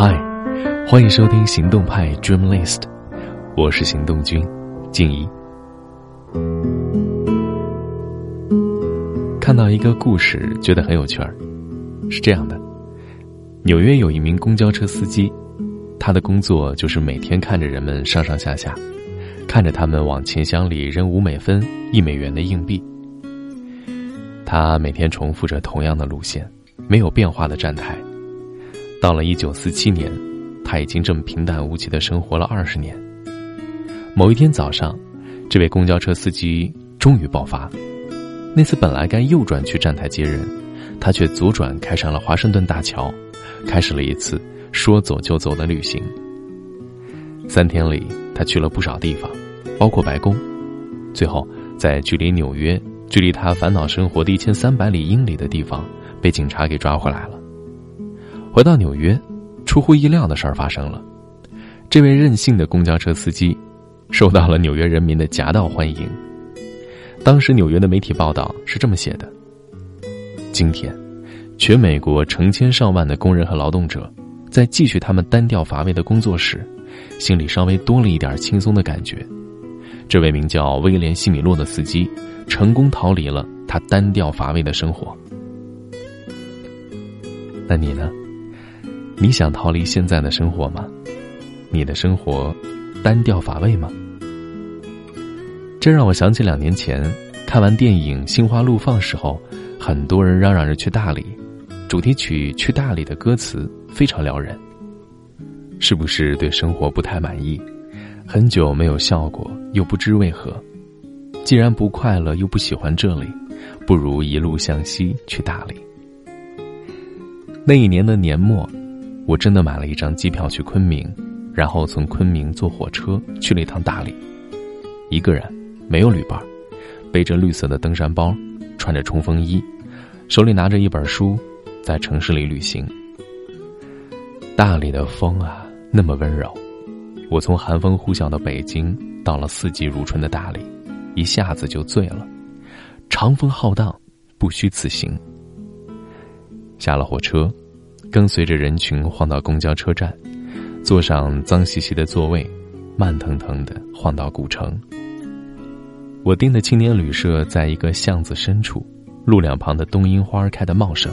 嗨，欢迎收听行动派 Dream List，我是行动君静怡。看到一个故事，觉得很有趣儿，是这样的：纽约有一名公交车司机，他的工作就是每天看着人们上上下下，看着他们往钱箱里扔五美分、一美元的硬币。他每天重复着同样的路线，没有变化的站台。到了一九四七年，他已经这么平淡无奇的生活了二十年。某一天早上，这位公交车司机终于爆发。那次本来该右转去站台接人，他却左转开上了华盛顿大桥，开始了一次说走就走的旅行。三天里，他去了不少地方，包括白宫。最后，在距离纽约、距离他烦恼生活的一千三百里英里的地方，被警察给抓回来了。回到纽约，出乎意料的事儿发生了。这位任性的公交车司机，受到了纽约人民的夹道欢迎。当时纽约的媒体报道是这么写的：今天，全美国成千上万的工人和劳动者，在继续他们单调乏味的工作时，心里稍微多了一点轻松的感觉。这位名叫威廉·西米洛的司机，成功逃离了他单调乏味的生活。那你呢？你想逃离现在的生活吗？你的生活单调乏味吗？这让我想起两年前看完电影《心花怒放》时候，很多人嚷嚷着去大理，主题曲《去大理》的歌词非常撩人。是不是对生活不太满意？很久没有笑过，又不知为何。既然不快乐，又不喜欢这里，不如一路向西去大理。那一年的年末。我真的买了一张机票去昆明，然后从昆明坐火车去了一趟大理，一个人，没有旅伴，背着绿色的登山包，穿着冲锋衣，手里拿着一本书，在城市里旅行。大理的风啊，那么温柔，我从寒风呼啸的北京到了四季如春的大理，一下子就醉了。长风浩荡，不虚此行。下了火车。跟随着人群晃到公交车站，坐上脏兮兮的座位，慢腾腾的晃到古城。我订的青年旅社在一个巷子深处，路两旁的冬樱花开得茂盛。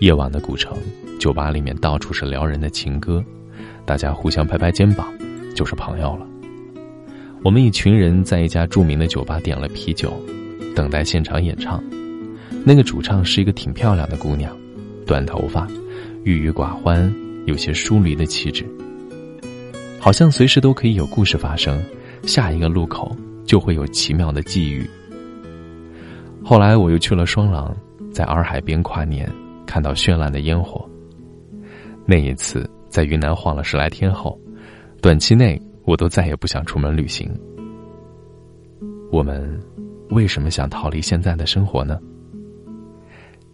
夜晚的古城，酒吧里面到处是撩人的情歌，大家互相拍拍肩膀，就是朋友了。我们一群人在一家著名的酒吧点了啤酒，等待现场演唱。那个主唱是一个挺漂亮的姑娘。短头发，郁郁寡欢，有些疏离的气质。好像随时都可以有故事发生，下一个路口就会有奇妙的际遇。后来我又去了双廊，在洱海边跨年，看到绚烂的烟火。那一次在云南晃了十来天后，短期内我都再也不想出门旅行。我们为什么想逃离现在的生活呢？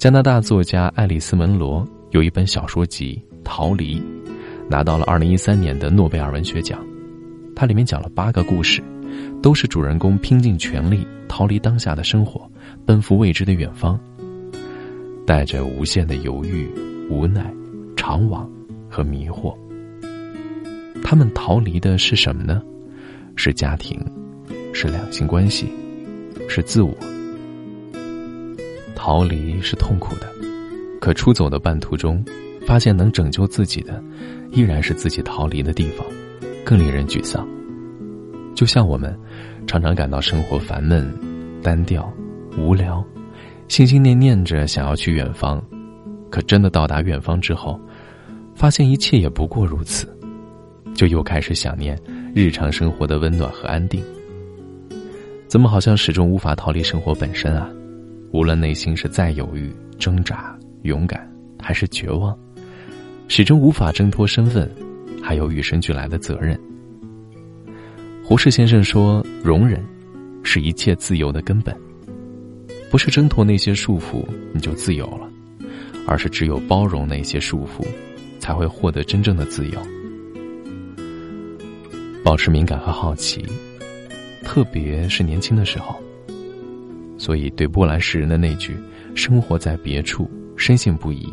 加拿大作家爱丽丝·门罗有一本小说集《逃离》，拿到了二零一三年的诺贝尔文学奖。它里面讲了八个故事，都是主人公拼尽全力逃离当下的生活，奔赴未知的远方，带着无限的犹豫、无奈、怅惘和迷惑。他们逃离的是什么呢？是家庭，是两性关系，是自我。逃离是痛苦的，可出走的半途中，发现能拯救自己的，依然是自己逃离的地方，更令人沮丧。就像我们，常常感到生活烦闷、单调、无聊，心心念念着想要去远方，可真的到达远方之后，发现一切也不过如此，就又开始想念日常生活的温暖和安定。怎么好像始终无法逃离生活本身啊？无论内心是再犹豫、挣扎、勇敢，还是绝望，始终无法挣脱身份，还有与生俱来的责任。胡适先生说：“容忍，是一切自由的根本。不是挣脱那些束缚你就自由了，而是只有包容那些束缚，才会获得真正的自由。保持敏感和好奇，特别是年轻的时候。”所以，对波兰诗人的那句“生活在别处”深信不疑。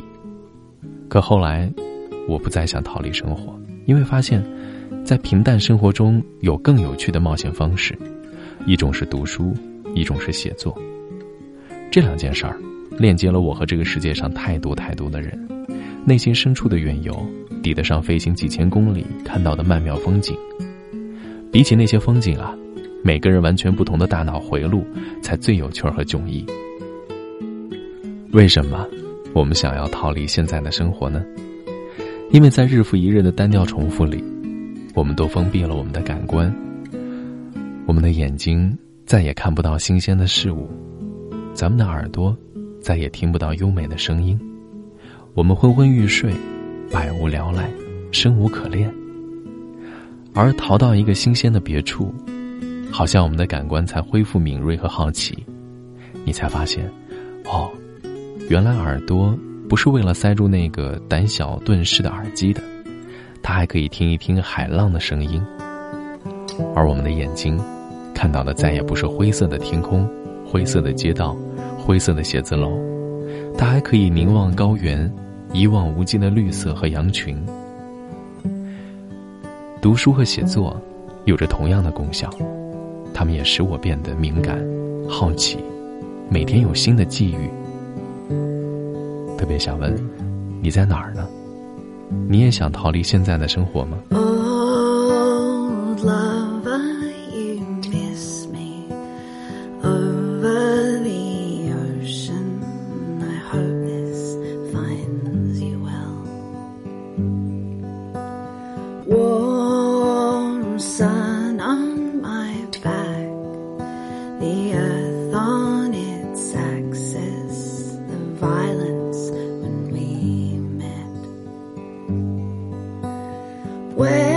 可后来，我不再想逃离生活，因为发现，在平淡生活中有更有趣的冒险方式，一种是读书，一种是写作。这两件事儿，链接了我和这个世界上太多太多的人，内心深处的缘由，抵得上飞行几千公里看到的曼妙风景。比起那些风景啊，每个人完全不同的大脑回路才最有趣儿和迥异。为什么我们想要逃离现在的生活呢？因为在日复一日的单调重复里，我们都封闭了我们的感官，我们的眼睛再也看不到新鲜的事物。咱们的耳朵再也听不到优美的声音，我们昏昏欲睡，百无聊赖，生无可恋。而逃到一个新鲜的别处，好像我们的感官才恢复敏锐和好奇，你才发现，哦，原来耳朵不是为了塞住那个胆小钝视的耳机的，它还可以听一听海浪的声音。而我们的眼睛，看到的再也不是灰色的天空。灰色的街道，灰色的写字楼，它还可以凝望高原，一望无际的绿色和羊群。读书和写作有着同样的功效，他们也使我变得敏感、好奇，每天有新的际遇。特别想问，你在哪儿呢？你也想逃离现在的生活吗 way.